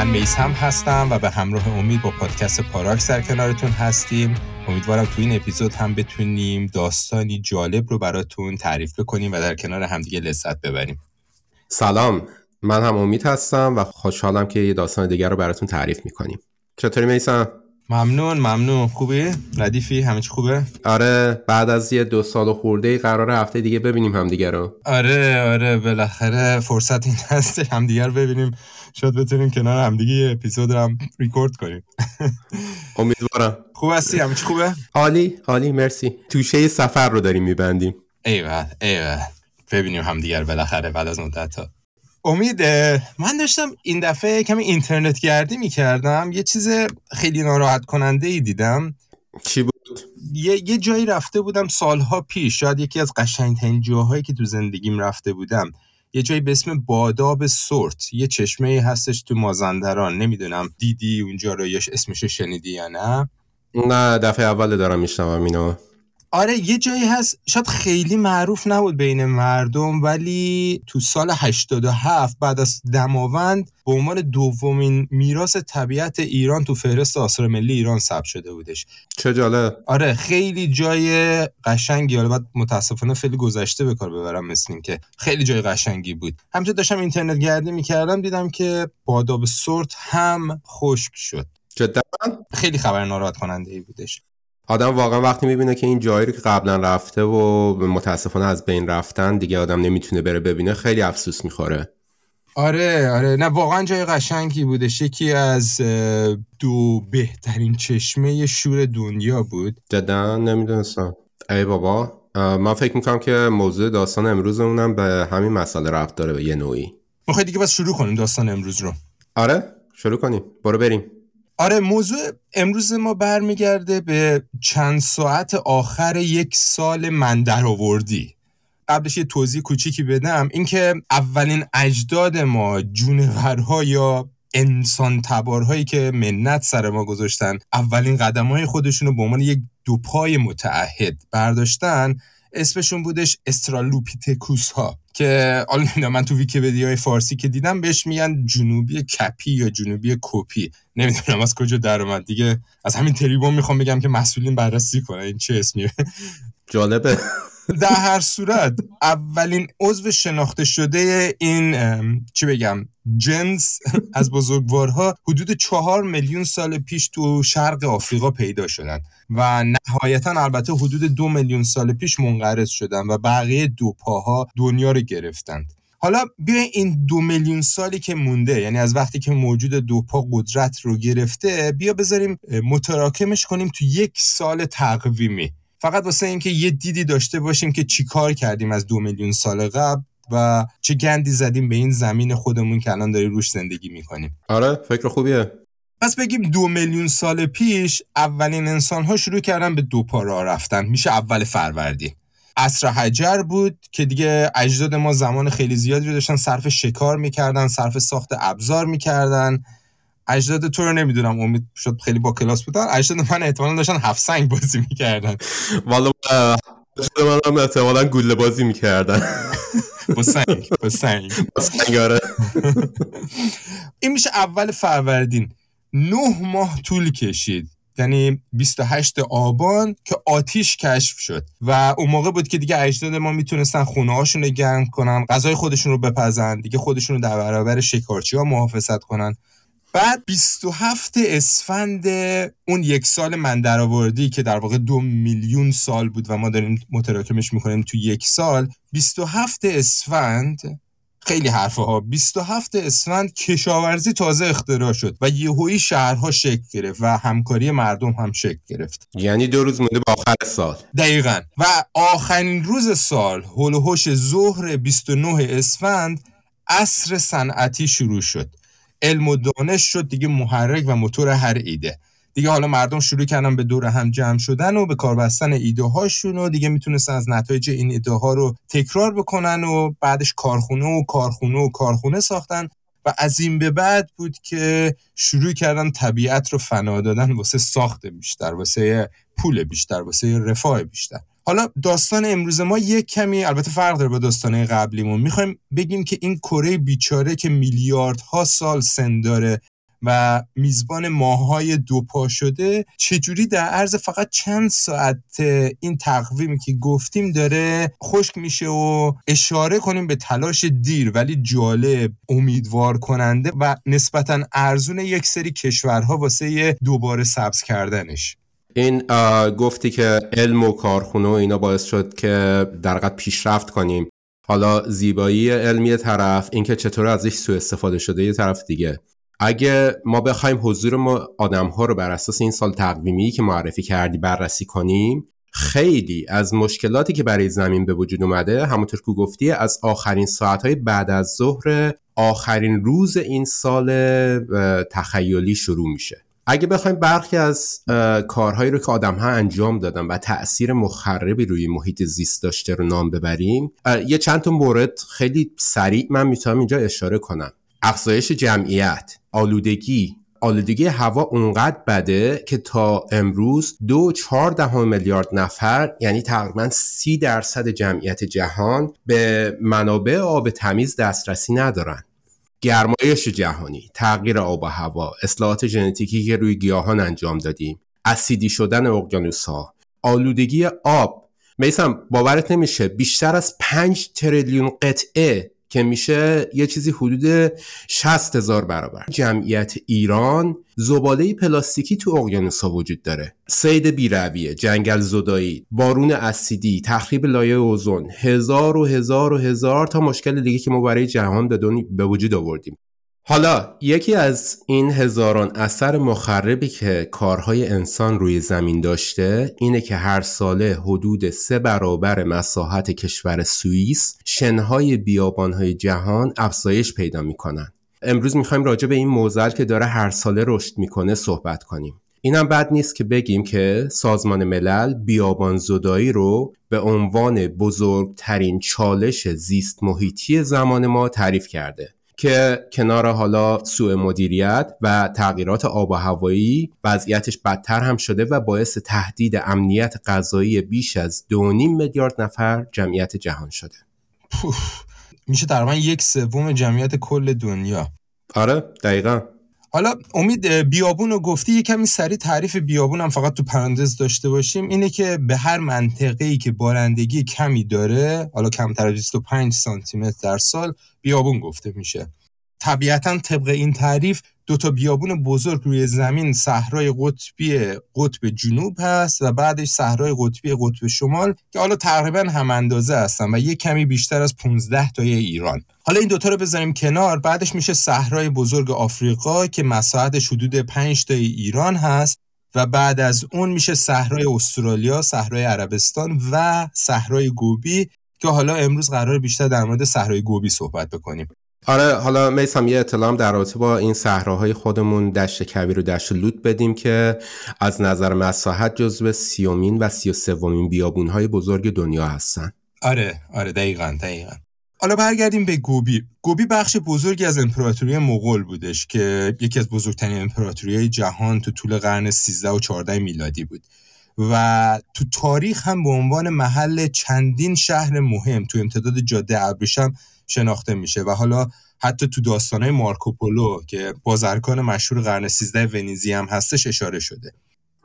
من میسم هستم و به همراه امید با پادکست پاراکس در کنارتون هستیم امیدوارم تو این اپیزود هم بتونیم داستانی جالب رو براتون تعریف بکنیم و در کنار همدیگه لذت ببریم سلام من هم امید هستم و خوشحالم که یه داستان دیگر رو براتون تعریف می‌کنیم چطوری میسم؟ ممنون ممنون خوبی؟ ردیفی همه چی خوبه؟ آره بعد از یه دو سال و خورده قرار هفته دیگه ببینیم همدیگه رو آره آره بالاخره فرصت این هست همدیگه ببینیم شاید بتونیم کنار همدیگه یه اپیزود هم ریکورد کنیم. امیدوارم. خوب هستی؟ همه چی خوبه؟ عالی عالی مرسی. توشه سفر رو داریم میبندیم. ایول ایول ببینیم همدیگر بالاخره بعد از مدت ها امید من داشتم این دفعه کمی اینترنت گردی می‌کردم. یه چیز خیلی ناراحت کننده ای دیدم. چی بود؟ یه, یه جایی رفته بودم سالها پیش. شاید یکی از قشنگترین جاهایی که تو زندگیم رفته بودم. یه جایی به اسم باداب سورت یه چشمه هستش تو مازندران. نمی‌دونم دیدی اونجا رو اسمش شنیدی یا نه؟ نه دفعه اول دارم میشنوم اینو. آره یه جایی هست شاید خیلی معروف نبود بین مردم ولی تو سال 87 بعد از دماوند به عنوان دومین میراث طبیعت ایران تو فهرست آثار ملی ایران ثبت شده بودش. چه جالب. آره خیلی جای قشنگی حالا بعد متاسفانه خیلی گذشته به کار ببرم مثل که خیلی جای قشنگی بود. همینطور داشتم اینترنت گردی می‌کردم دیدم که باداب سرت هم خشک شد. جدا؟ خیلی خبر ناراحت کننده ای بودش. آدم واقعا وقتی می‌بینه که این جایی رو که قبلا رفته و متاسفانه از بین رفتن دیگه آدم نمی‌تونه بره ببینه خیلی افسوس می‌خوره. آره آره. نه واقعا جای قشنگی بودش. یکی از دو بهترین چشمه شور دنیا بود. جدا نمی‌دونستم. ای بابا. من فکر می‌کنم که موضوع داستان امروزمونم به همین مسئله رفت داره به یه نوعی. می‌خوای دیگه بس شروع کنیم داستان امروز رو. آره شروع کنیم. برو بریم. آره موضوع امروز ما برمیگرده به چند ساعت آخر یک سال من در آوردی. قبلش یه توضیح کوچیکی بدم. اینکه اولین اجداد ما جونورها یا انسان تبارهایی که منت سر ما گذاشتن اولین قدم های خودشون رو به عنوان یک دو پای متعهد برداشتن. اسمشون بودش استرالوپیتکوس ها که حالا من تو ویکیپدیای فارسی که دیدم بهش میگن جنوبی کپی یا جنوبی کپی. نمی‌دونم از کجا در اومد. دیگه از همین تریبون می‌خوام بگم که مسئولین بررسی کنه این چه اسمیه. جالبه. در هر صورت اولین عضو شناخته شده این چی بگم جنس از بزرگوارها حدود چهار میلیون سال پیش تو شرق آفریقا پیدا شدن و نهایتا البته حدود دو میلیون سال پیش منقرض شدن و بقیه دو پاها دنیا رو گرفتند. حالا بیا این دو میلیون سالی که مونده یعنی از وقتی که موجود دو پا قدرت رو گرفته بیا بذاریم متراکمش کنیم تو یک سال تقویمی. فقط واسه اینکه یه دیدی داشته باشیم که چیکار کردیم از دو میلیون سال قبل و چه گندی زدیم به این زمین خودمون که الان داریم روش زندگی می‌کنیم. آره فکر خوبیه. پس بگیم دو میلیون سال پیش اولین انسان ها شروع کردن به دو پا راه رفتن. میشه اول فروردین. عصر حجر بود که دیگه اجداد ما زمان خیلی زیادی رو داشتن صرف شکار می‌کردن صرف ساخت ابزار می‌کردن. اجداد تو رو نمی‌دونم امید شد خیلی با کلاس بودن اجداد من احتمالا داشتن هفت سنگ بازی می‌کردن. والا من هم احتمالا گوله بازی می‌کردن. با سنگ با سنگ. با سنگ آره. این میشه اول فروردین. نه ماه طول کشید. یعنی 28 آبان که آتیش کشف شد. و اون موقع بود که دیگه اجداد ما می‌تونستن خونه هاشون رو گرم کنن غذای خودشون رو بپزن دیگه خودشون رو در برابر شکارچی ها محافظت کنن. بعد 27 اسفند اون یک سال من درآوردی که در واقع دو میلیون سال بود و ما داریم متراکمش می‌کنیم تو یک سال 27 اسفند خیلی حرفه ها 27 اسفند کشاورزی تازه اختراع شد و یهویی شهرها شکل گرفت و همکاری مردم هم شکل گرفت. یعنی دو روز مونده به آخر سال. دقیقا. و آخرین روز سال هول و ظهر 29 اسفند عصر صنعتی شروع شد. علم و دانش شد دیگه محرک و موتور هر ایده. دیگه حالا مردم شروع کردن به دور هم جمع شدن و به کار بستن ایده هاشون و دیگه می‌تونستن از نتایج این ایده ها رو تکرار بکنن و بعدش کارخونه و کارخونه و کارخونه ساختن. و از این به بعد بود که شروع کردن طبیعت رو فنا دادن واسه ساخت بیشتر واسه پول بیشتر واسه رفاه بیشتر. حالا داستان امروز ما یک کمی البته فرق داره با داستانه قبلیمون. می‌خوایم بگیم که این کره بیچاره که میلیاردها سال سن داره و میزبان ماهای دوپا شده چجوری در عرض فقط چند ساعت این تقویمی که گفتیم داره خشک میشه و اشاره کنیم به تلاش دیر ولی جالب امیدوار کننده و نسبتا ارزون یک سری کشورها واسه دوباره سبز کردنش. این گفتی که علم و کارخونه و اینا باعث شد که در پیشرفت کنیم. حالا زیبایی علمی طرف اینکه چطور ازش سوء استفاده شده یه طرف دیگه. اگه ما بخوایم حضور ما آدم ها رو بر اساس این سال تقویمی که معرفی کردی بررسی کنیم خیلی از مشکلاتی که برای زمین به وجود اومده همونطور که گفتی از آخرین ساعتهای بعد از ظهر آخرین روز این سال تخیلی شروع میشه. اگه بخوایم برخی از کارهایی رو که آدم ها انجام دادن و تاثیر مخربی روی محیط زیست داشته رو نام ببریم یه چند تا مورد خیلی سریع من می‌تونم اینجا اشاره کنم. افزایش جمعیت آلودگی. آلودگی هوا اونقدر بده که تا امروز دو چهار دهم میلیارد نفر یعنی تقریبا سی درصد جمعیت جهان به منابع آب تمیز دسترسی ندارن. گرمایش جهانی، تغییر آب و هوا، اصلاحات ژنتیکی که روی گیاهان انجام دادیم، اسیدی شدن اقیانوس ها، آلودگی آب. میسم باورت نمیشه بیشتر از 5 تریلیون قطعه که میشه یه چیزی حدود 60 هزار برابر. جمعیت ایران زباله پلاستیکی تو اقیانوس ها وجود داره. سید بیرویه جنگل زدایی بارون اسیدی تخریب لایه اوزون هزار و هزار و هزار تا مشکل دیگه که ما برای جهان به, به وجود آوردیم. حالا یکی از این هزاران اثر مخربی که کارهای انسان روی زمین داشته اینه که هر ساله حدود سه برابر مساحت کشور سوئیس شنهای بیابانهای جهان افزایش پیدا می‌کنن. امروز می‌خوایم راجع به این موزل که داره هر ساله رشد می‌کنه صحبت کنیم. اینم بد نیست که بگیم که سازمان ملل بیابان زدایی رو به عنوان بزرگترین چالش زیست محیطی زمان ما تعریف کرده. که کنار حالا سوء مدیریت و تغییرات آب و هوایی وضعیتش بدتر هم شده و باعث تهدید امنیت غذایی بیش از دو میلیارد نفر جمعیت جهان شده. میشه تقریبا یک سوم جمعیت کل دنیا. آره دقیقا. حالا امید بیابون رو گفتی یه کمی سریع تعریف بیابون هم فقط تو پرندز داشته باشیم. اینه که به هر منطقه ای که بارندگی کمی داره حالا کمتر از 25 سانتی متر در سال بیابون گفته میشه. طبیعتا طبق این تعریف دو تا بیابون بزرگ روی زمین صحرای قطبی قطب جنوب هست و بعدش صحرای قطبی قطب شمال که حالا تقریبا هم اندازه هستن و یک کمی بیشتر از 15 تای ایران حالا این دوتا رو بذاریم کنار بعدش میشه صحرای بزرگ آفریقا که مساحتش حدود 5 تای ایران هست و بعد از اون میشه صحرای استرالیا، صحرای عربستان و صحرای گوبی که حالا امروز قرار بیشتر در مورد صحرای گوبی صحبت بکنیم. آره حالا میسم یه اطلاعم در رابطه با این صحراهای خودمون دشت کبیر و دشت لوت بدیم که از نظر مساحت جزو سیومین و سی و سومین بیابونهای بزرگ دنیا هستن. آره آره دقیقا دقیقا. حالا برگردیم به گوبی. گوبی بخش بزرگی از امپراتوری مغول بودش که یکی از بزرگترین امپراتوری جهان تو طول قرن 13 و 14 میلادی بود. و تو تاریخ هم به عنوان محل چندین شهر مهم تو امتداد جاده ابریشم شناخته میشه و حالا حتی تو داستانهای مارکوپولو که بازرگان مشهور قرن 13 ونیزی هم هستش اشاره شده.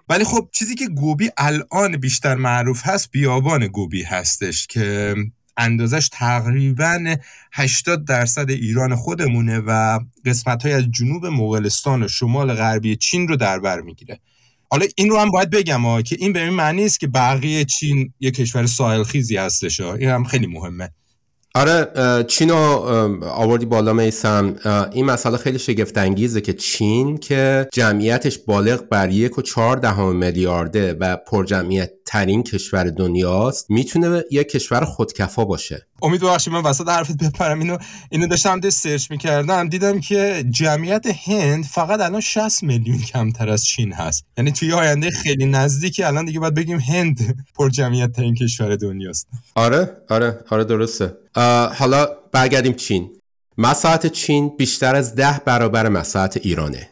ولی خب چیزی که گوبی الان بیشتر معروف هست بیابان گوبی هستش که اندازش تقریبا 80 درصد ایران خودمونه و قسمت های از جنوب مغولستان و شمال غربی چین رو در بر می‌گیره. حالا این رو هم باید بگم که این به این معنی است که بقیه چین یه کشور ساحل خیزی هستش این هم خیلی مهمه. آره چین رو آوردی بالا میسم. این مسئله خیلی شگفت انگیزه که چین که جمعیتش بالغ بر یک و چهار دهم میلیارده و پرجمعیت ترین کشور دنیاست می‌تونه یک کشور خودکفا باشه. امید ببخشید من وسط حرفت بپرم. اینو اینو داشتم ده سرچ می‌کردم. دیدم که جمعیت هند فقط الان 60 میلیون کمتر از چین هست. یعنی توی آینده خیلی نزدیکی الان دیگه باید بگیم هند پر جمعیت ترین کشور دنیاست. آره آره آره درسته. حالا برگردیم چین. مساحت چین بیشتر از ده برابر مساحت ایرانه.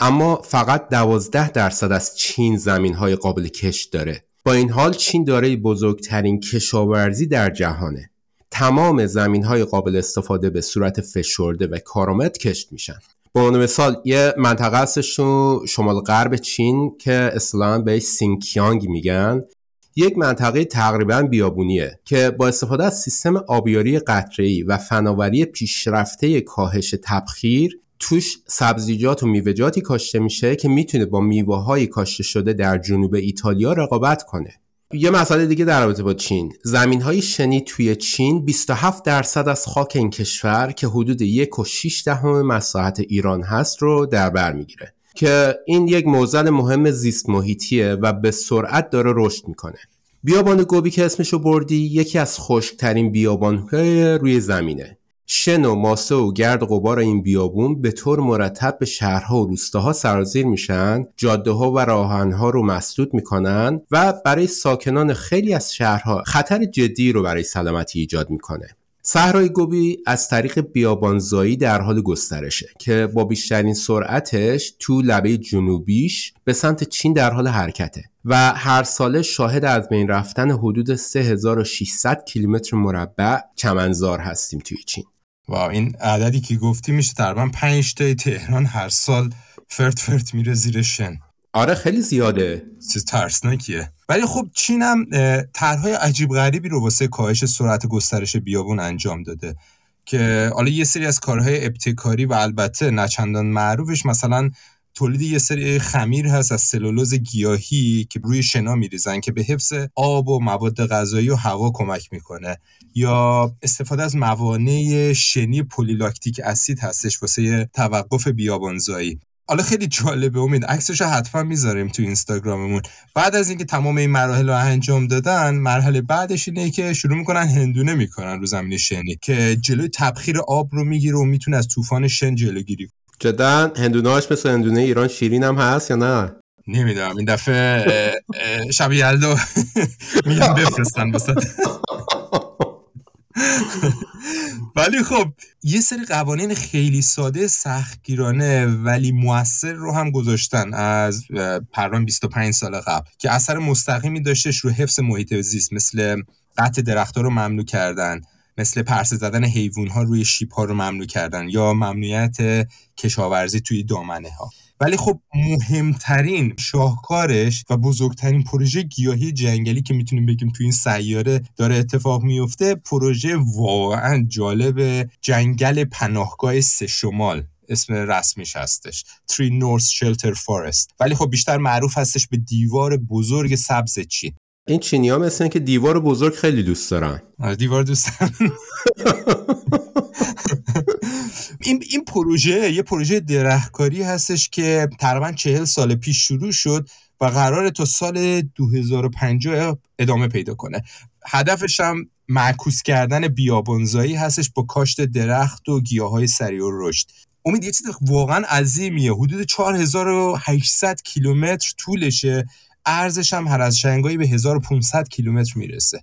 اما فقط دوازده درصد از چین زمین های قابل کشت داره. با این حال چین دارای بزرگترین کشاورزی در جهانه. تمام زمین های قابل استفاده به صورت فشرده و کارآمد کشت میشن. به عنوان مثال یه منطقه هستش شمال غرب چین که اصطلاحا بهش سینکیانگ میگن. یک منطقه تقریبا بیابونیه که با استفاده از سیستم آبیاری قطره‌ای و فناوری پیشرفته کاهش تبخیر توش سبزیجات و میوه‌جاتی کاشته میشه که می‌تونه با میوه های کاشته شده در جنوب ایتالیا رقابت کنه. یه مسئله دیگه در رابطه با چین. زمین های شنی توی چین 27 درصد از خاک این کشور که حدود یک و 6 دهم مساحت ایران هست رو در بر می‌گیره. که این یک موزل مهم زیست محیطیه و به سرعت داره رشد می‌کنه. بیابان گوبی که اسمشو بردی یکی از خشکترین بیابانهای روی زمینه. شن و ماسه و گرد غبار این بیابون به طور مرتب به شهرها و روستاها سرازیر میشن جاده ها و راهنها رو مسدود می‌کنن و برای ساکنان خیلی از شهرها خطر جدی رو برای سلامتی ایجاد می‌کنه. صحرای گوبی از طریق بیابانزایی در حال گسترشه که با بیشترین سرعتش تو لبه جنوبیش به سمت چین در حال حرکته و هر ساله شاهد از بین رفتن حدود 3600 کیلومتر مربع چمنزار هستیم توی چین. و این عددی که گفتی میشه تقریبا 5 تای تهران هر سال فرت فرت میره زیر شن. آره خیلی زیاده. چیز ترسناکیه. ولی خب چین هم طرحهای عجیب غریبی رو واسه کاهش سرعت گسترش بیابون انجام داده که حالا یه سری از کارهای ابتکاری و البته نچندان معروفش مثلا تولید یه سری خمیر هست از سلولوز گیاهی که روی شنا میریزن که به حفظ آب و مواد غذایی و هوا کمک می‌کنه. یا استفاده از موانع شنی پلیلاکتیک اسید هستش واسه توقف بیابانزایی. حالا خیلی جالبه. امید عکسش رو حتما می‌ذاریم تو اینستاگراممون. بعد از اینکه تمام این مراحل رو انجام دادن مرحله بعدش اینه که شروع می‌کنن هندونه می‌کنن رو زمین شنی که جلوی تبخیر آب رو می‌گیره و می‌تونه از طوفان شن جلوگیری جدا هندونهاش مثل هندونه ایران شیرین هم هست یا نه؟ نمی‌دونم. این دفعه شب یلدو میگم بفرستن ولی خب یه سری قوانین خیلی ساده سختگیرانه ولی موثر رو هم گذاشتن از پروان 25 سال قبل که اثر مستقیمی داشتش رو حفظ محیط زیست مثل قطع درختها رو ممنوع کردن مثل پرسه زدن حیوان ها روی شیپ ها رو ممنوع کردن یا ممنوعیت کشاورزی توی دامنه ها ولی خب مهمترین شاهکارش و بزرگترین پروژه گیاهی جنگلی که می‌تونیم بگیم توی این سیاره داره اتفاق میفته پروژه واقعا جالب جنگل پناهگاه سه شمال. اسم رسمیش هستش. تری نورس شلتر فارست ولی خب بیشتر معروف هستش به دیوار بزرگ سبز چین. این چینی ها مثل که دیوار بزرگ خیلی دوست دارن. آره دیوار دوست دارن. این این پروژه یه پروژه درختکاری هستش که تقریبا چهل سال پیش شروع شد و قرار تا سال 2050 ادامه پیدا کنه. هدفش هم معکوس کردن بیابانزایی هستش با کاشت درخت و گیاه های سریع و رشد. امید یه چیز واقعا عظیمیه. حدود 4800 کیلومتر طولشه. ارزش هم هر از شنگایی به 1500 کیلومتر می‌رسه.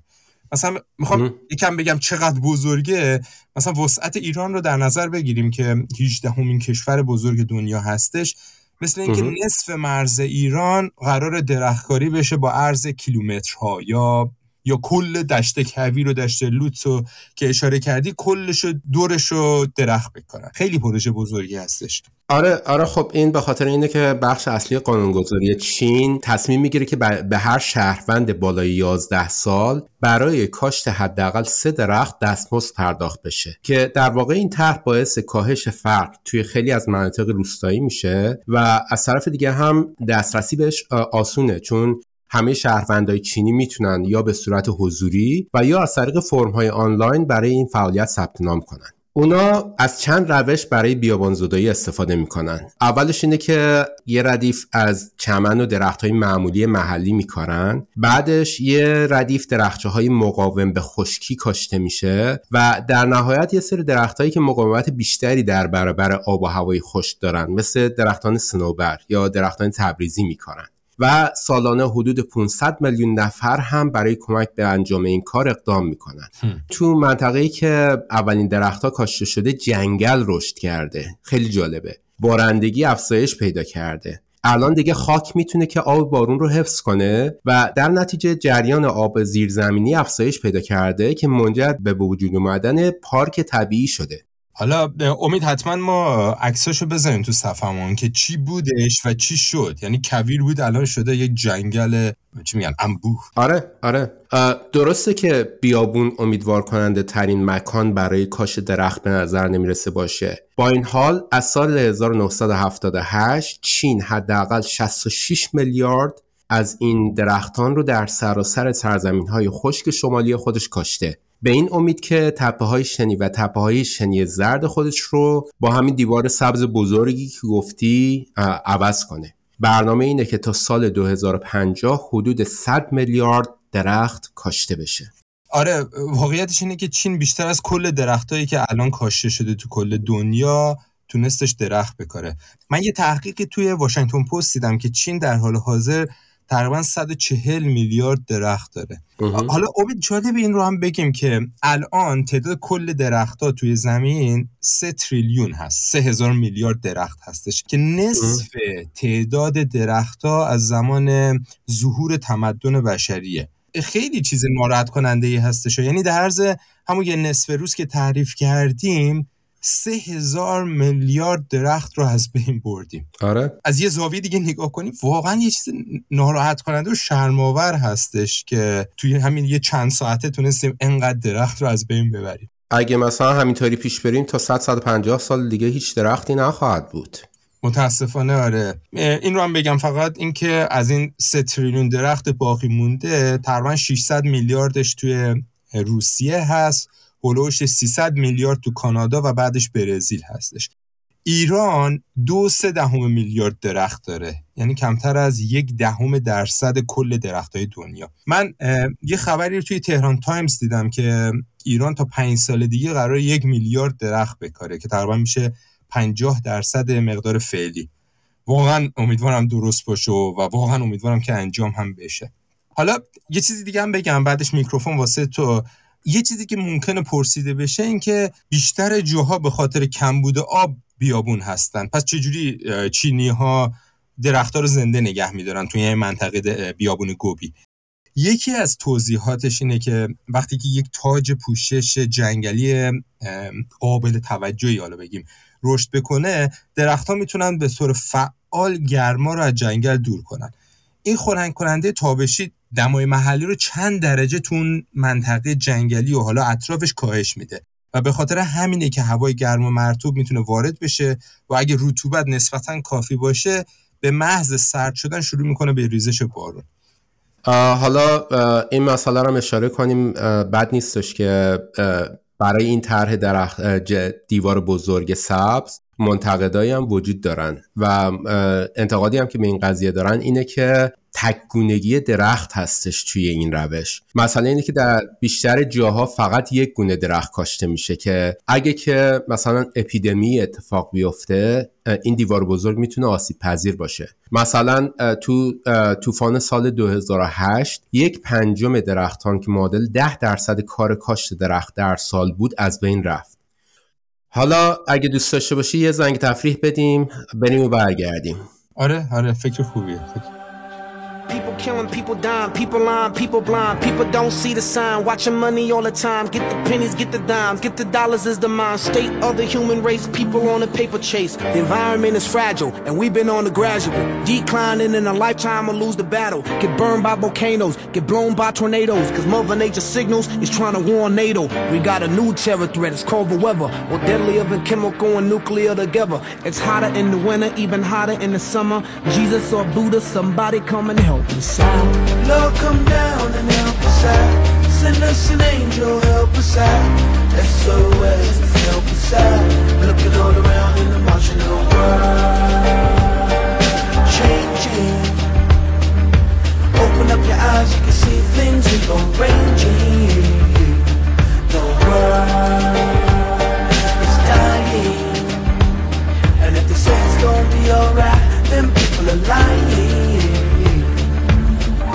مثلا می‌خوام یکم بگم چقدر بزرگه. مثلا وسعت ایران رو در نظر بگیریم که 18 همین کشور بزرگ دنیا هستش. مثل اینکه نصف مرز ایران قرار درختکاری بشه با عرض کیلومترها یا یا کل دشت کویر و دشت لوتسو که اشاره کردی کلش دورش رو درخت بکنن خیلی پروژه بزرگی هستش. آره آره خب این به خاطر اینه که بخش اصلی قانونگذاری چین تصمیم می‌گیره که به هر شهروند بالای 11 سال برای کاشت حداقل سه درخت دستمزد پرداخت بشه. که در واقع این طرح باعث کاهش فرق توی خیلی از مناطق روستایی میشه و از طرف دیگه هم دسترسی بهش آسونه. چون همه شهروندای چینی می‌تونن یا به صورت حضوری و یا از طریق فرم‌های آنلاین برای این فعالیت ثبت نام کنن. اونا از چند روش برای بیابانزدایی استفاده می‌کنن. اولش اینه که یه ردیف از چمن و درخت های معمولی محلی میکارن. بعدش یه ردیف درخچه های مقاوم به خشکی کاشته میشه و در نهایت یه سری درخت هایی که مقاومت بیشتری در برابر آب و هوای خشک دارن مثل درختان سنوبر یا درختان تبریزی میکارن. و سالانه حدود 500 میلیون نفر هم برای کمک به انجام این کار اقدام می‌کنن تو منطقه‌ای که اولین درختها کاشته شده جنگل رشد کرده. خیلی جالبه. بارندگی افزایش پیدا کرده. الان دیگه خاک می‌تونه که آب بارون رو حفظ کنه و در نتیجه جریان آب زیرزمینی افزایش پیدا کرده که منجر به وجود اومدن پارک طبیعی شده. حالا امید حتما ما عکساشو بزنیم تو صفحمون که چی بودش و چی شد. یعنی کویر بود الان شده یک جنگل چی میگن انبوه. آره آره. درسته که بیابون امیدوار کننده ترین مکان برای کاش درخت به نظر نمی‌رسه باشه. با این حال از سال 1978 چین حداقل 66 میلیارد از این درختان رو در سراسر سرزمین های خشک شمالی خودش کاشته. به این امید که تپه های شنی و تپه های شنی زرد خودش رو با همین دیوار سبز بزرگی که گفتی عوض کنه. برنامه اینه که تا سال 2050 حدود 100 میلیارد درخت کاشته بشه. آره واقعیتش اینه که چین بیشتر از کل درختهایی که الان کاشته شده تو کل دنیا تونستش درخت بکاره. من یه تحقیقی توی واشنگتن پست دیدم که چین در حال حاضر تقریبا 140 میلیارد درخت داره. حالا امید جالب این رو هم بگیم که الان تعداد کل درختها توی زمین 3 تریلیون هست. 3 هزار میلیارد درخت هستش که نصف تعداد درختها از زمان ظهور تمدن بشریه. خیلی چیز ناراحت کننده ای هستش یعنی در عرض همون یه نصف روز که تعریف کردیم سه هزار میلیارد درخت رو از بین بردیم. آره. از یه زاویه دیگه نگاه کنیم واقعا یه چیز ناراحت کننده و شرماور هستش که توی همین یه چند ساعته تونستیم انقدر درخت رو از بین ببریم. اگه مثلا همینطوری پیش بریم تا 100 150 سال دیگه هیچ درختی نخواهد بود. متاسفانه آره. این رو هم بگم فقط اینکه از این 3 تریلیون درخت باقی مونده تقریبا 600 میلیاردش توی روسیه هست. هلوش 300 میلیارد تو کانادا و بعدش برزیل هستش. ایران دو سه دهم میلیارد درخت داره. یعنی کمتر از یک دهم درصد کل درخت های دنیا. من یه خبری رو توی تهران تایمز دیدم که ایران تا پنج سال دیگه قرار یک میلیارد درخت بکاره که تقریبا میشه 50 درصد مقدار فعلی. واقعا امیدوارم درست باشه و واقعا امیدوارم که انجام هم بشه. حالا یه چیزی دیگه هم بگم بعدش میکروفون واسه تو یه چیزی که ممکنه پرسیده بشه این که بیشتر جاها به خاطر کمبود آب بیابون هستن. پس چجوری چینی ها درختها رو زنده نگه میدارن توی این منطقه بیابون گوبی؟ یکی از توضیحاتش اینه که وقتی که یک تاج پوشش جنگلی قابل توجهی حالا بگیم رشد بکنه درختها می‌تونن به طور فعال گرما رو از جنگل دور کنن. این خنک کننده تابشی دمای محلی رو چند درجه تو منطقه جنگلی و حالا اطرافش کاهش میده. و به خاطر همینه که هوای گرم و مرتوب می‌تونه وارد بشه و اگه رطوبت نسبتا کافی باشه به محض سرد شدن شروع می‌کنه به ریزش بارون. حالا این مسئله رو اشاره کنیم. بد نیستش که برای این طرح درخت دیوار بزرگ سبز منتقدایی هم وجود دارن. و انتقادی هم که به این قضیه دارن اینه که تکگونگی درخت هستش توی این روش. مثلا اینه که در بیشتر جاها فقط یک گونه درخت کاشته میشه که اگه که مثلا اپیدمی اتفاق بیفته این دیوار بزرگ می‌تونه آسیب پذیر باشه. مثلا تو طوفان سال 2008 یک پنجم درختان که معادل 10 درصد کار کاشت درخت در سال بود از بین رفت. حالا اگه دوست داشته باشی یه زنگ تفریح بدیم بریم و برگردیم. آره آره فکر خوبیه فکر People killing, people dying, people lying, people blind. People don't see the sign, watching money all the time. Get the pennies, get the dimes, get the dollars is the mind state of the human race. People on a paper chase. The environment is fragile, and we've been on the gradual declining in a lifetime or lose the battle. Get burned by volcanoes, get blown by tornadoes. Cause Mother Nature signals is trying to warn NATO. We got a new terror threat, it's called the weather. More deadlier than chemical and nuclear together. It's hotter in the winter, even hotter in the summer. Jesus or Buddha, somebody come and help help us out. Lord, come down and help us out. Send us an angel, help us out. SOS, help us out. Looking all around in the marginal world. Changing. Open up your eyes, you can see things are arranging. The world is dying. And if they say it's gonna be alright, then people are lying.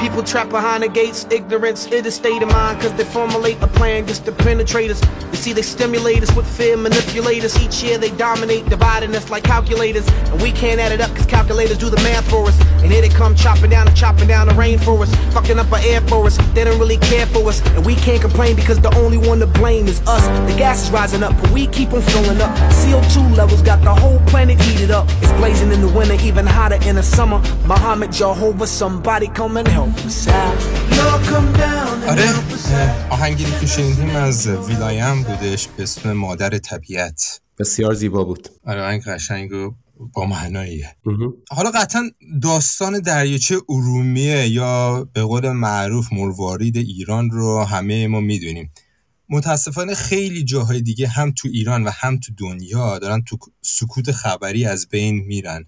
People trapped behind the gates, ignorance is state of mind, cause they formulate a plan just to penetrate us. See, they stimulate us with fear, manipulate us. Each year they dominate, dividing us like calculators. And we can't add it up because calculators do the math for us. And here they come chopping down and chopping down the rain for us. Fucking up our air for us. They don't really care for us. And we can't complain because the only one to blame is us. The gas is rising up, but we keep on filling up. CO2 levels got the whole planet heated up. It's blazing in the winter, even hotter in the summer. Muhammad Jehovah, somebody come and help us out. Lord, come down آره. آهنگی که شنیدیم از ویلایم بودش به اسم مادر طبیعت بسیار زیبا بود آره آهنگ قشنگ و با معناییه. حالا قطعا داستان دریاچه ارومیه یا به قول معروف مروارید ایران رو همه ما می‌دونیم متاسفانه خیلی جاهای دیگه هم تو ایران و هم تو دنیا دارن تو سکوت خبری از بین میرن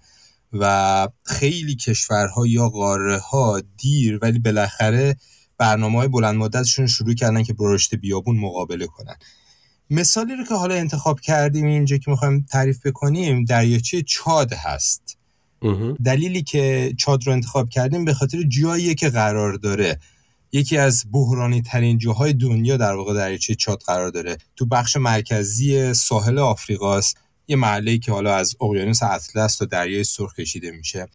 و خیلی کشورها یا قاره ها دیر ولی بالاخره برنامه های بلند مدتشون شروع کردن که با رشد بیابون مقابله کنن. مثالی رو که حالا انتخاب کردیم اینجا که می‌خوایم تعریف بکنیم دریاچه چاد هست. دلیلی که چاد رو انتخاب کردیم به خاطر جاییه که قرار داره. یکی از بحرانی ترین جاهای دنیا در واقع دریاچه چاد قرار داره. تو بخش مرکزی ساحل آفریقاست. یه محله که حالا از اقیانوس اطلس تا دریای سرخ کشیده میشه.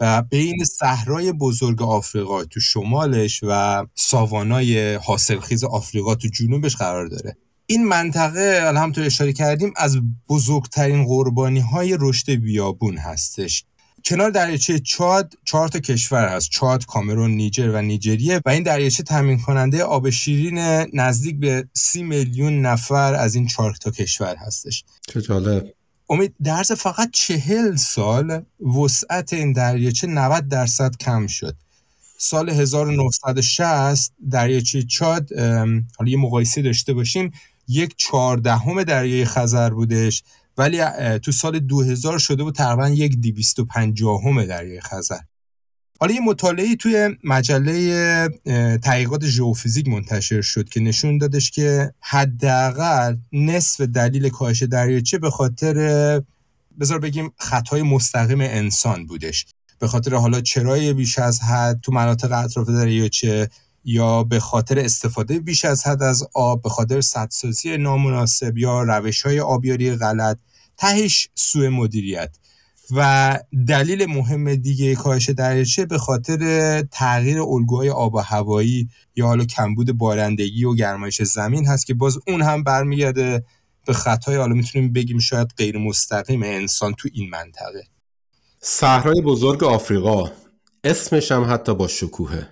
و بین صحرای بزرگ آفریقا تو شمالش و ساوانای حاصلخیز آفریقا تو جنوبش قرار داره. این منطقه همطور اشاره کردیم از بزرگترین قربانی های رشد بیابون هستش. کنار دریاچه چاد چهار تا کشور هست چاد، کامرون، نیجر و نیجریه و این دریاچه تامین کننده آب شیرین نزدیک به سی میلیون نفر از این چهار تا کشور هستش. چه جالب. امید در فقط چهل سال وسعت این دریاچه 90 درصد کم شد. سال 1960 دریاچه چاد حالا یه مقایسه داشته باشیم یک چهاردهم دریای خزر بودش ولی تو سال 2000 شده بود تقریبا یک دیویست و پنجاهم دریای خزر. حالا یه مطالعه توی مجله تحقیقات ژئوفیزیک منتشر شد که نشون دادش که حداقل نصف دلیل کاهش دریاچه به خاطر بذار بگیم خطای مستقیم انسان بودش. به خاطر حالا چرای بیش از حد تو مناطق اطراف دریاچه یا به خاطر استفاده بیش از حد از آب به خاطر سدسازی نامناسب یا روش های آبیاری غلط تهش سوء مدیریت. و دلیل مهم دیگه کاهش دریاچه به خاطر تغییر الگوهای آب و هوایی یا حالا کمبود بارندگی و گرمایش زمین هست که باز اون هم برمیگرده به خطای حالا می‌تونیم بگیم شاید غیر مستقیم انسان تو این منطقه. صحرای بزرگ آفریقا اسمش هم حتی با شکوهه.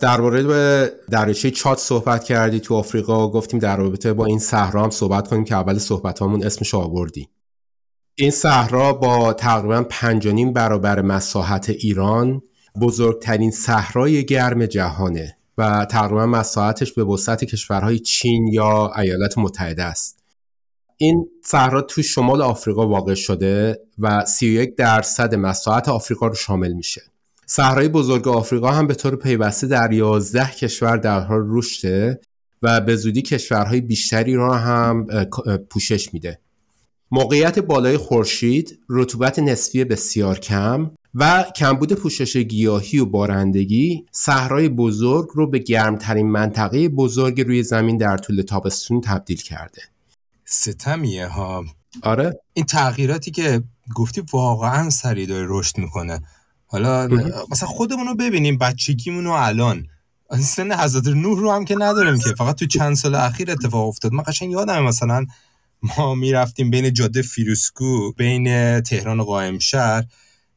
درباره دریاچه چاد صحبت کردی تو آفریقا؟ گفتیم در رابطه با این صحرا هم صحبت کنیم که اول صحبتامون اسمش آوردی. این صحرا با تقریبا 5.5 برابر مساحت ایران بزرگترین صحرای گرم جهانه و تقریبا مساحتش به وسعت کشورهای چین یا ایالات متحده است. این صحرا تو شمال آفریقا واقع شده و 31 درصد مساحت آفریقا رو شامل میشه. صحرای بزرگ آفریقا هم به طور پیوسته در 11 کشور در حال رشده و به زودی کشورهای بیشتری را هم پوشش میده. موقعیت بالای خورشید، رطوبت نسبی بسیار کم و کمبود پوشش گیاهی و بارندگی صحرای بزرگ رو به گرمترین منطقه بزرگ روی زمین در طول تابستون تبدیل کرده. ستمیه ها. آره. این تغییراتی که گفتی واقعا سریع داره رشد می‌کنه. حالا مثلا خودمون رو ببینیم بچگیمون رو الان. سن حضرت نوح رو هم که نداریم که. فقط تو چند سال اخیر اتفاق افتاد. من قشنگ یادم مثلا ما می‌رفتیم بین جاده فیروسکو بین تهران و قائم شهر.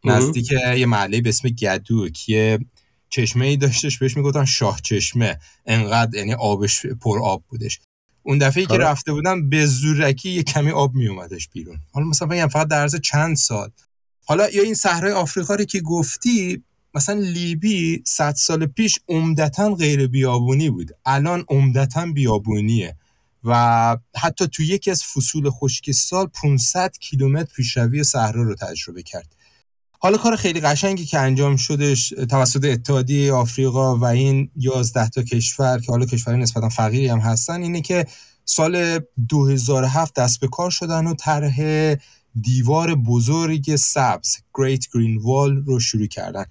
نزدیک یه محله به اسم گدوک. یه چشمه ای داشتش بهش می‌گفتن شاه چشمه. انقدر یعنی آبش پر آب بودش. اون دفعه که آره. رفته بودم به زورکی یه کمی آب میومدش بیرون. حالا مثلا بگم فقط در عرض چند سال. حالا یا این صحرای آفریقا رو که گفتی مثلا لیبی 100 سال پیش عمدتا غیر بیابونی بود. الان عمدتا بیابونیه. و حتی تو یکی از فصول خشک سال 500 کیلومتر پیشروی صحرا رو تجربه کرد. حالا کار خیلی قشنگی که انجام شدش توسط اتحادیه آفریقا و این 11 تا کشور که حالا کشورهای نسبتا فقیری هم هستن اینه که سال 2007 دست به کار شدن و طرح دیوار بزرگ سبز Great Green Wall رو شروع کردن.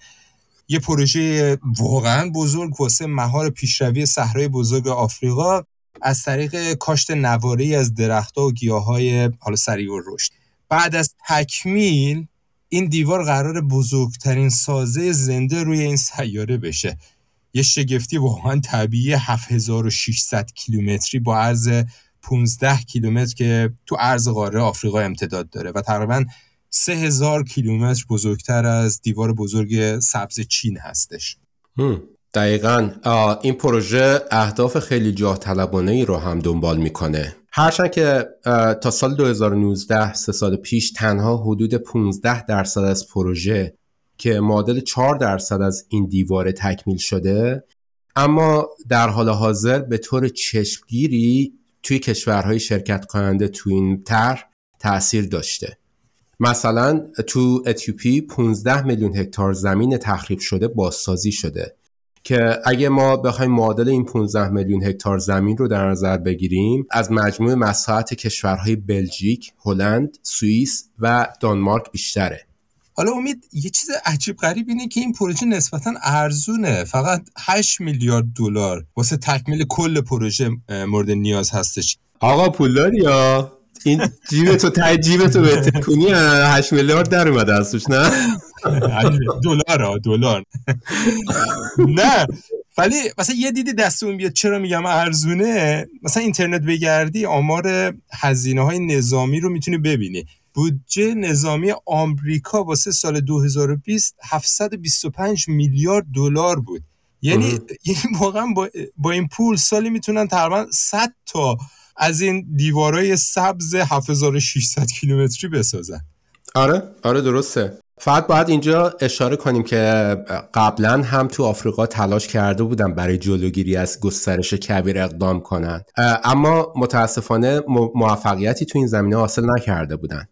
یه پروژه واقعا بزرگ واسه مهار پیشروی صحرای بزرگ آفریقا. از طریق کاشت نواری از درختها و گیاهای حالا سریع و رشد. بعد از تکمیل این دیوار قرار بزرگترین سازه زنده روی این سیاره بشه. یه شگفتی واقعا طبیعی 7600 کیلومتری با عرض 15 کیلومتر که تو عرض قاره آفریقا امتداد داره و تقریبا 3000 کیلومتر بزرگتر از دیوار بزرگ سبز چین هستش. دقیقا. این پروژه اهداف خیلی جاه طلبانه ای رو هم دنبال می‌کنه. هرچند که تا سال 2019 سه سال پیش تنها حدود 15 درصد از پروژه که معادل 4 درصد از این دیواره تکمیل شده اما در حال حاضر به طور چشمگیری توی کشورهای شرکت کننده تو این طرح تاثیر داشته. مثلا تو اتیوپی 15 میلیون هکتار زمین تخریب شده بازسازی شده. که اگه ما بخوایم معادل این 15 میلیون هکتار زمین رو در نظر بگیریم از مجموع مساحت کشورهای بلژیک، هلند، سوئیس و دانمارک بیشتره. حالا امید یه چیز عجیب غریب اینه که این پروژه نسبتا ارزونه. فقط 8 میلیارد دلار واسه تکمیل کل پروژه مورد نیاز هستش. آقا پول یا؟ این جیب تو تای جیب تو به تکونی 8 میلیارد در اومده ازش نه؟ دلار دلار. نه. ولی مثلا یه دیدی دستون بیاد چرا میگم ارزونه؟ مثلا اینترنت بگردی آمار هزینه های نظامی رو می‌تونی ببینی. بودجه نظامی آمریکا واسه سال 2020 725 میلیارد دلار بود. یعنی یعنی واقعا با, با این پول سالی می‌تونن تقریبا 100 تا از این دیوارای سبز 7600 کیلومتری بسازن. آره. آره درسته. فقط باید اینجا اشاره کنیم که قبلا هم تو آفریقا تلاش کرده بودن برای جلوگیری از گسترش کبیر اقدام کنند اما متاسفانه موفقیتی تو این زمینه حاصل نکرده بودن.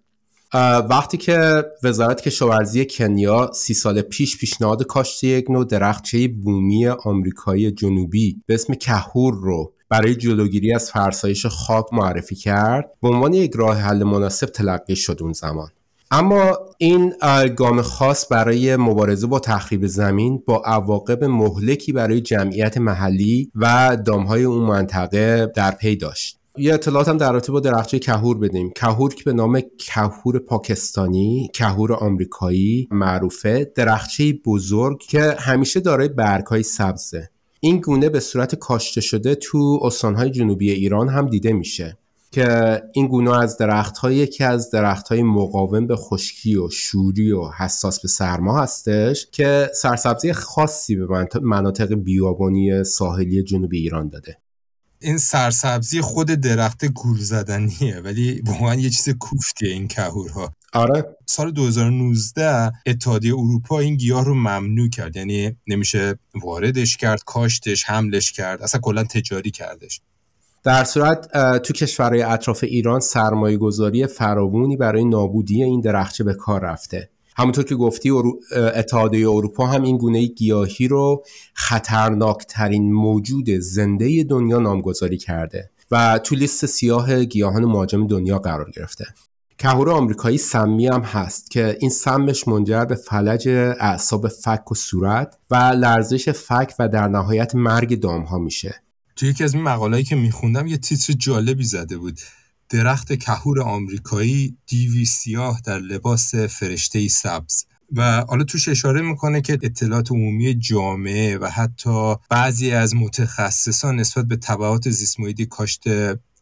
وقتی که وزارت کشاورزی کنیا سی سال پیش پیشنهاد کاشت یک نوع درختچه بومی آمریکایی جنوبی به اسم کهور رو برای جلوگیری از فرسایش خاک معرفی کرد به عنوان یک راه حل مناسب تلقی شد اون زمان. اما این گام خاص برای مبارزه با تخریب زمین با عواقب مهلکی برای جمعیت محلی و دامهای اون منطقه در پی داشت. یه اطلاعات هم در رابطه با درخچه کهور بدیم. کهور که به نام کهور پاکستانی کهور آمریکایی معروفه درخچه بزرگ که همیشه دارای برگهای سبزه. این گونه به صورت کاشته شده تو استانهای جنوبی ایران هم دیده میشه. که این گونه از درخت های یکی از درخت های مقاوم به خشکی و شوری و حساس به سرما هستش که سرسبزی خاصی به مناطق بیابانی ساحلی جنوبی ایران داده. این سرسبزی خود درخت گول زدنیه ولی واقعا یه چیز کوفتیه این کهورها. آره. سال 2019 اتحادیه اروپا این گیاه رو ممنوع کرد یعنی نمیشه واردش کرد کاشتش حملش کرد اصلا کلا تجاری کردش. در صورت تو کشورهای اطراف ایران سرمایه گذاری فراوونی برای نابودی این درخچه به کار رفته. همونطور که گفتی اتحادیه اروپا هم این گونه گیاهی رو خطرناکترین موجود زنده دنیا نامگذاری کرده و تو لیست سیاه گیاهان مهاجم دنیا قرار گرفته. کهور آمریکایی سمی هم هست که این سمش منجر به فلج اعصاب فک و صورت و لرزش فک و در نهایت مرگ دام ها میشه. تو یکی از این مقالهایی که میخوندم یه تیتر جالبی زده بود. درخت کهور آمریکایی دیوی سیاه در لباس فرشته سبز. و حالا توش اشاره می‌کنه که اطلاعات عمومی جامعه و حتی بعضی از متخصصان نسبت به تبعات زیستمحیطی کاشت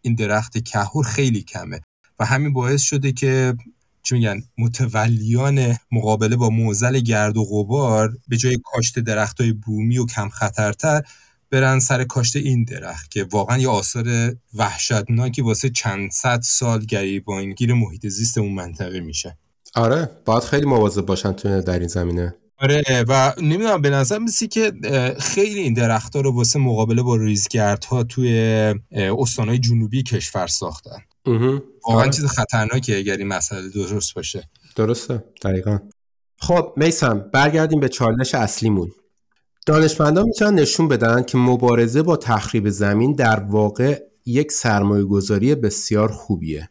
این درخت کهور خیلی کمه. و همین باعث شده که چی میگن متولیان مقابله با موزل گرد و غبار به جای کاشت درخت های بومی و کم خطرتر برن سر کاشت این درخت که واقعا یه آثار وحشتناکی واسه چند صد سال گریبانگیر محیط زیست اون منطقه میشه. آره باید خیلی مواظب باشن تو در این زمینه. آره و نمی‌دونم به نظر میسی که خیلی این درختها رو واسه مقابله با ریزگردها توی استانهای جنوبی کشور ساختن. واقعا آره. چیز خطرناکه اگر این مسئله درست باشه. درسته دقیقا. خب میسم برگردیم به چالش اصلیمون. دانشمندان می‌تونن نشون بدن که مبارزه با تخریب زمین در واقع یک سرمایه گذاری بسیار خوبیه.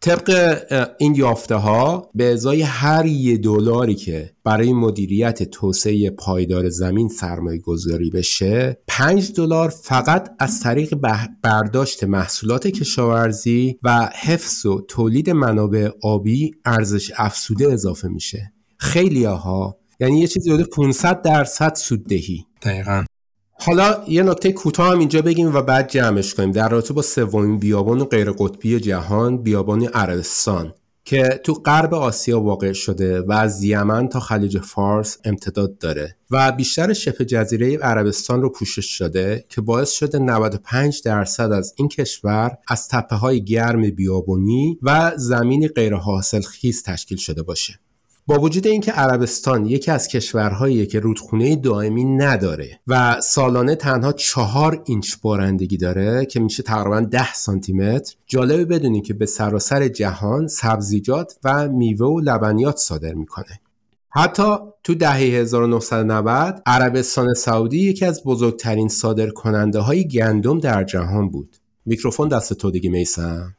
طبق این یافته ها به ازای هر یه دلاری که برای مدیریت توسعه پایدار زمین سرمایه گذاری بشه 5 دلار فقط از طریق برداشت محصولات کشاورزی و حفظ و تولید منابع آبی ارزش افسوده اضافه میشه. خیلی ها یعنی یه چیزی حدود 500 درصد سوددهی دقیقا. حالا یه نکته کوتاه هم اینجا بگیم و بعد جمعش کنیم. در رابطه با سومین بیابان غیر قطبی جهان بیابان عربستان که تو غرب آسیا واقع شده و از یمن تا خلیج فارس امتداد داره و بیشتر شبه جزیره عربستان رو پوشش شده که باعث شده 95 درصد از این کشور از تپه های گرم بیابونی و زمین غیر حاصل خیز تشکیل شده باشه. با وجود اینکه عربستان یکی از کشورهایی که رودخونه دائمی نداره و سالانه تنها چهار اینچ بارندگی داره که میشه تقریبا 10 سانتی متر جالبه بدونی که به سراسر جهان سبزیجات و میوه و لبنیات صادر می‌کنه. حتی تو دهه 1990 عربستان سعودی یکی از بزرگترین صادر کننده های گندم در جهان بود. میکروفون دست تو دیگه میسم.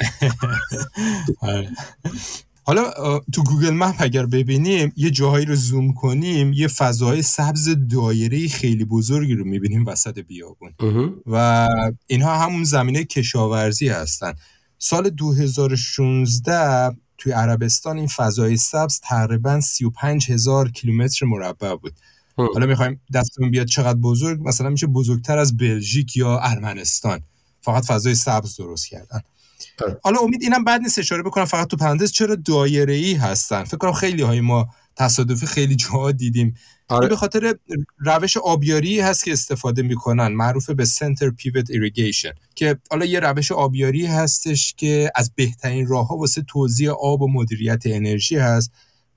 آره. حالا تو گوگل مپ اگر ببینیم یه جاهایی رو زوم کنیم یه فضای سبز دایره خیلی بزرگی رو می‌بینیم وسط بیابون. و اینها همون زمینه کشاورزی هستن. سال 2016 توی عربستان این فضای سبز تقریبا 35 هزار کیلومتر مربع بود. حالا می‌خوایم دستمون بیاد چقدر بزرگ مثلا میشه بزرگتر از بلژیک یا ارمنستان. فقط فضای سبز درست کردن. حالا امید اینم بعد نیست اشاره بکنم فقط تو پرانتز چرا دایره ای هستن؟ فکر کنم خیلی های ما تصادفی خیلی جاها دیدیم. آره. به خاطر روش آبیاری هست که استفاده می‌کنن معروف به center pivot irrigation که حالا یه روش آبیاری هستش که از بهترین راه ها واسه توزیع آب و مدیریت انرژی هست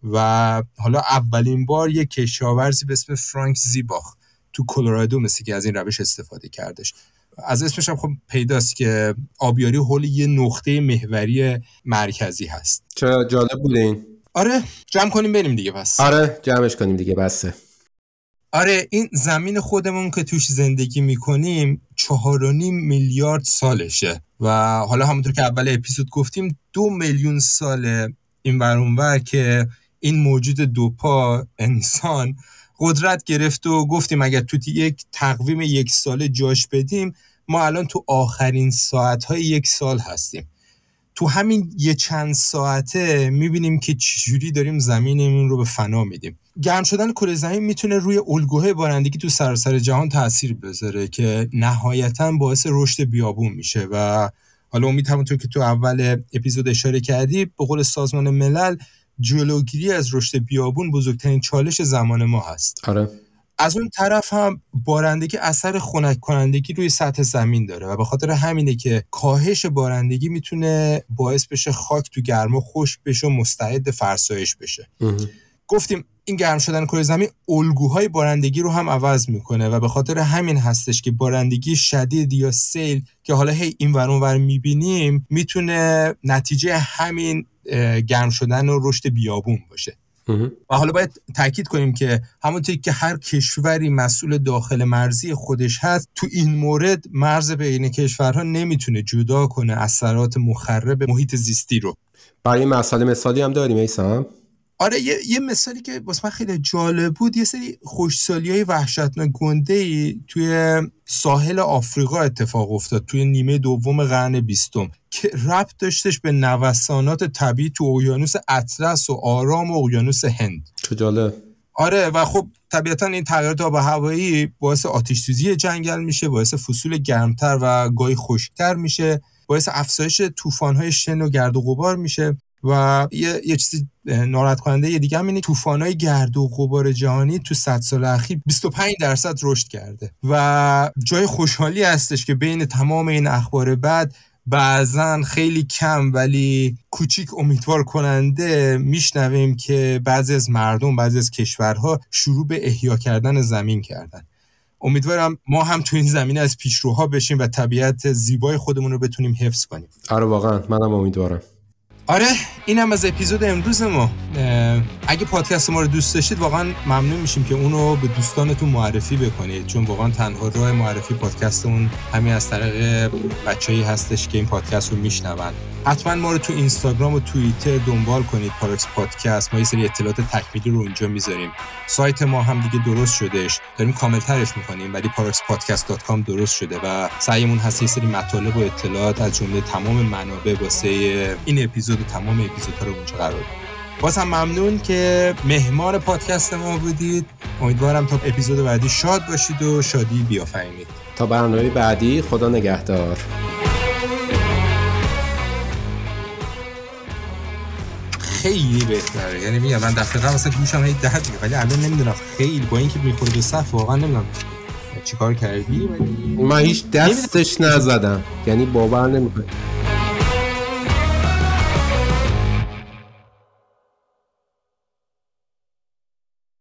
و حالا اولین بار یه کشاورزی به اسم فرانک زیباخ تو کلرادو مثل که از این روش استفاده کردش. از اسمش هم خب پیداست که آبیاری حول یه نقطه محوری مرکزی هست. چه جالب بوده این؟ آره جمع کنیم بریم دیگه پس آره جمعش کنیم دیگه بسه. آره این زمین خودمون که توش زندگی می‌کنیم چهار و نیم میلیارد سالشه و حالا همونطور که اول اپیزود گفتیم دو میلیون سال این ورونور که این موجود دوپا انسان قدرت گرفت و گفتیم اگر تو یک تقویم یک ساله جاش بدیم ما الان تو آخرین ساعتهای یک سال هستیم. تو همین یه چند ساعته می‌بینیم که چجوری داریم زمینمون رو به فنا میدیم. گرم شدن کره زمین می‌تونه روی الگوهای بارندگی تو سراسر جهان تاثیر بذاره که نهایتا باعث رشد بیابون میشه و حالا امید همونطور که تو اول اپیزود اشاره کردی به قول سازمان ملل جلوگیری از رشد بیابون بزرگترین چالش زمان ما هست. آره. از اون طرف هم بارندگی اثر خنک کنندگی روی سطح زمین داره و به خاطر همینه که کاهش بارندگی می‌تونه باعث بشه خاک تو گرما خشک بشه و مستعد فرسایش بشه. گفتیم این گرم شدن کره زمین الگوهای بارندگی رو هم عوض می‌کنه و به خاطر همین هستش که بارندگی شدید یا سیل که حالا هی این ور ور می‌بینیم می‌تونه نتیجه همین گرم شدن و رشد بیابون باشه. و حالا باید تاکید کنیم که همونطوری که هر کشوری مسئول داخل مرزی خودش هست تو این مورد مرز بین کشورها نمی‌تونه جدا کنه اثرات مخرب محیط زیستی رو. برای مسئله مثالی هم داریم ایسا آره یه, یه مثالی که واسه من خیلی جالب بود یه سری خوشسالی های وحشتناک گنده ای توی ساحل آفریقا اتفاق افتاد توی نیمه دوم قرن بیستم که ربط داشتش به نوسانات طبیعی تو اقیانوس اطلس و آرام و اقیانوس هند. چه جالب. آره و خب طبیعتا این تغییرات آب هوایی باعث آتش سوزی جنگل میشه باعث فصول گرمتر و گاهی خشکتر میشه باعث افزایش طوفان‌های شن و گرد و غبار میشه. و یه, یه چیزی ناراحت کننده یه دیگه هم اینه طوفان‌های گرد و غبار جهانی تو 100 سال اخیر 25 درصد رشد کرده. و جای خوشحالی هستش که بین تمام این اخبار بد بعضا خیلی کم ولی کوچیک امیدوار کننده میشنویم که بعضی از مردم بعضی از کشورها شروع به احیا کردن زمین کردن. امیدوارم ما هم تو این زمینه از پیشروها بشیم و طبیعت زیبای خودمون رو بتونیم حفظ کنیم. آره واقعا. منم امیدوارم. あれ آره اینم از اپیزود امروز ما. اگه پادکست ما رو دوست داشتید واقعا ممنون میشیم که اونو به دوستانتون معرفی بکنید چون واقعا تنها راه معرفی پادکستمون همین از طریق بچه‌ای هستش که این پادکست رو میشنون. حتما ما رو تو اینستاگرام و توییتر دنبال کنید پارکس پادکست. ما یه سری اطلاعات تکمیلی رو اونجا می‌ذاریم. سایت ما هم دیگه درست شدهش. داریم کامل ترش می‌کنیم ولی paraxpodcast.com درست شده و سعیمون هست یه سری مطالب و اطلاعات از جمله تمام منابع واسه این اپیزود و تمام اپیزودها رو اونجا قرار باز هم ممنون که مهمان پادکست ما بودید. امیدوارم تا اپیزود بعدی شاد باشید و شادی بیافرینید. تا برنامه بعدی خدا نگهدار. خیلی بهتره. یعنی میگم من دفعه قبل مثلا گوشم هی درد ولی الان نمی‌دونم خیلی با اینکه می‌خوره به صف واقعا نمی‌دونم چیکار کردی. من هیچ دستش نزدم. یعنی باور نمی‌کنم.